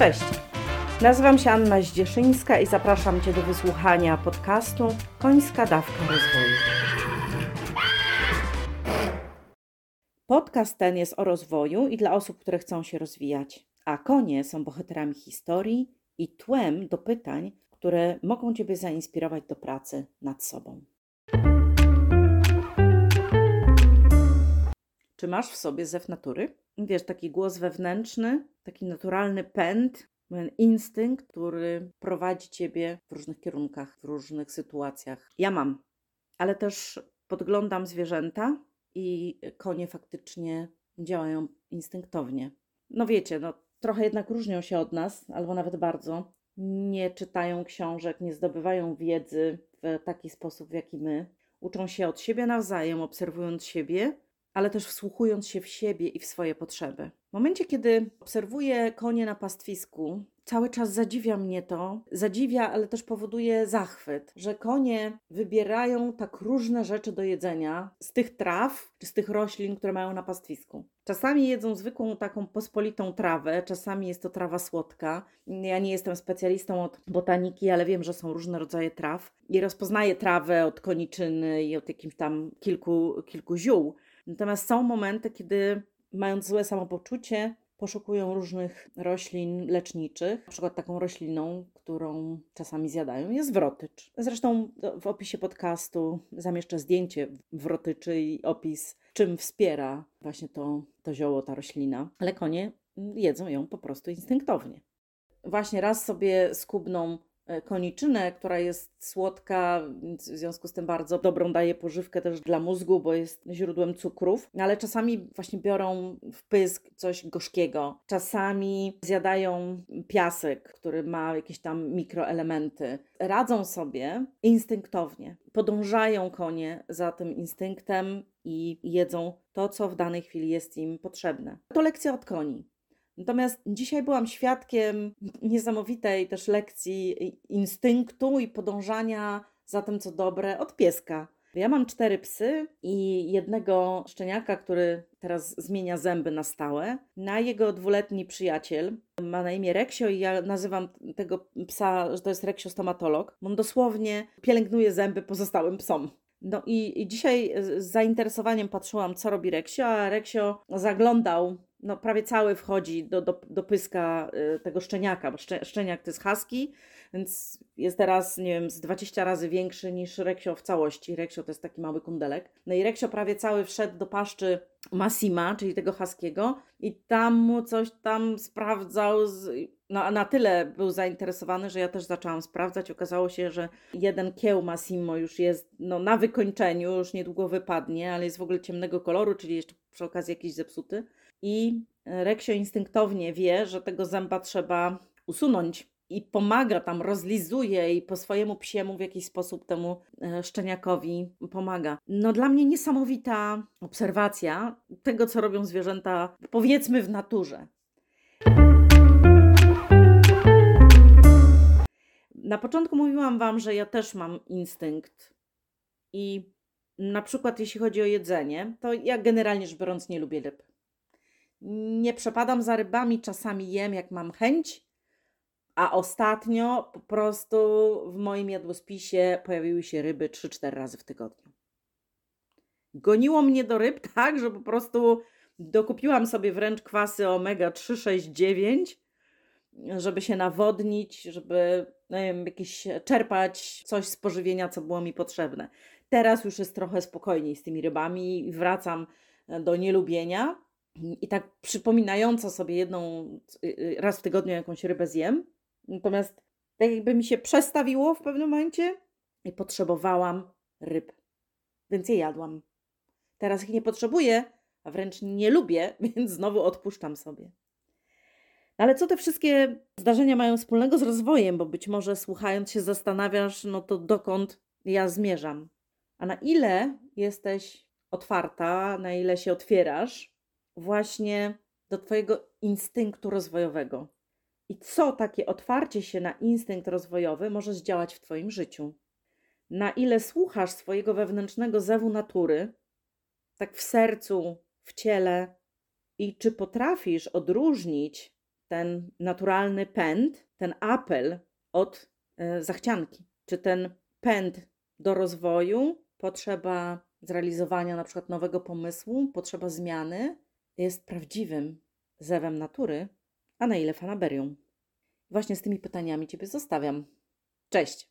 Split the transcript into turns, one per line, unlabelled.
Cześć! Nazywam się Anna Zdzieszyńska i zapraszam Cię do wysłuchania podcastu Końska Dawka Rozwoju. Podcast ten jest o rozwoju i dla osób, które chcą się rozwijać, a konie są bohaterami historii i tłem do pytań, które mogą Ciebie zainspirować do pracy nad sobą. Czy masz w sobie zew natury? Wiesz, taki głos wewnętrzny, taki naturalny pęd, pewien instynkt, który prowadzi ciebie w różnych kierunkach, w różnych sytuacjach. Ja mam, ale też podglądam zwierzęta i konie faktycznie działają instynktownie. No wiecie, no trochę jednak różnią się od nas, albo nawet bardzo. Nie czytają książek, nie zdobywają wiedzy w taki sposób, w jaki my. Uczą się od siebie nawzajem, obserwując siebie ale też wsłuchując się w siebie i w swoje potrzeby. W momencie, kiedy obserwuję konie na pastwisku, cały czas zadziwia mnie to. Zadziwia, ale też powoduje zachwyt, że konie wybierają tak różne rzeczy do jedzenia z tych traw czy z tych roślin, które mają na pastwisku. Czasami jedzą zwykłą taką pospolitą trawę, czasami jest to trawa słodka. Ja nie jestem specjalistą od botaniki, ale wiem, że są różne rodzaje traw i rozpoznaję trawę od koniczyny i od jakimś tam kilku, kilku ziół. Natomiast są momenty, kiedy mając złe samopoczucie, poszukują różnych roślin leczniczych. Na przykład taką rośliną, którą czasami zjadają, jest wrotycz. Zresztą w opisie podcastu zamieszczę zdjęcie wrotyczy i opis, czym wspiera właśnie to, to zioło, ta roślina. Ale konie jedzą ją po prostu instynktownie. Właśnie raz sobie skubną koniczynę, która jest słodka, w związku z tym bardzo dobrą daje pożywkę też dla mózgu, bo jest źródłem cukrów, ale czasami właśnie biorą w pysk coś gorzkiego. Czasami zjadają piasek, który ma jakieś tam mikroelementy. Radzą sobie instynktownie. Podążają konie za tym instynktem i jedzą to, co w danej chwili jest im potrzebne. To lekcja od koni. Natomiast dzisiaj byłam świadkiem niesamowitej też lekcji instynktu i podążania za tym, co dobre od pieska. Ja mam cztery psy i jednego szczeniaka, który teraz zmienia zęby na stałe. Na jego dwuletni przyjaciel ma na imię Reksio i ja nazywam tego psa, że to jest Reksio stomatolog. On dosłownie pielęgnuje zęby pozostałym psom. No i, i dzisiaj z zainteresowaniem patrzyłam, co robi Reksio, a Reksio zaglądał no, prawie cały wchodzi do, do, do pyska y, tego szczeniaka, bo szcze, szczeniak to jest husky, więc jest teraz, nie wiem, z 20 razy większy niż Reksio w całości. Reksio to jest taki mały kundelek. No i Reksio prawie cały wszedł do paszczy Massima, czyli tego haskiego i tam mu coś tam sprawdzał, z, no, na tyle był zainteresowany, że ja też zaczęłam sprawdzać. Okazało się, że jeden kieł Massimo już jest no, na wykończeniu, już niedługo wypadnie, ale jest w ogóle ciemnego koloru, czyli jeszcze przy okazji jakiś zepsuty i Reksio instynktownie wie, że tego zęba trzeba usunąć i pomaga tam, rozlizuje i po swojemu psiemu w jakiś sposób temu e, szczeniakowi pomaga. No dla mnie niesamowita obserwacja tego, co robią zwierzęta, powiedzmy w naturze. Na początku mówiłam Wam, że ja też mam instynkt i na przykład jeśli chodzi o jedzenie, to ja generalnie rzecz biorąc nie lubię ryb. Nie przepadam za rybami, czasami jem jak mam chęć, a ostatnio po prostu w moim jadłospisie pojawiły się ryby 3-4 razy w tygodniu. Goniło mnie do ryb tak, że po prostu dokupiłam sobie wręcz kwasy omega 3, 6, 9, żeby się nawodnić, żeby no wiem, jakieś czerpać coś z pożywienia, co było mi potrzebne. Teraz już jest trochę spokojniej z tymi rybami i wracam do nielubienia, i tak przypominająco sobie jedną y, y, raz w tygodniu jakąś rybę zjem. Natomiast tak jakby mi się przestawiło w pewnym momencie i potrzebowałam ryb. Więc je jadłam. Teraz ich nie potrzebuję, a wręcz nie lubię, więc znowu odpuszczam sobie. No ale co te wszystkie zdarzenia mają wspólnego z rozwojem? Bo być może słuchając się zastanawiasz, no to dokąd ja zmierzam. A na ile jesteś otwarta, na ile się otwierasz właśnie do Twojego instynktu rozwojowego. I co takie otwarcie się na instynkt rozwojowy może zdziałać w Twoim życiu? Na ile słuchasz swojego wewnętrznego zewu natury, tak w sercu, w ciele, i czy potrafisz odróżnić ten naturalny pęd, ten apel od e, zachcianki, czy ten pęd do rozwoju, potrzeba zrealizowania na przykład nowego pomysłu, potrzeba zmiany jest prawdziwym zewem natury, a na ile fanaberią? Właśnie z tymi pytaniami Ciebie zostawiam. Cześć!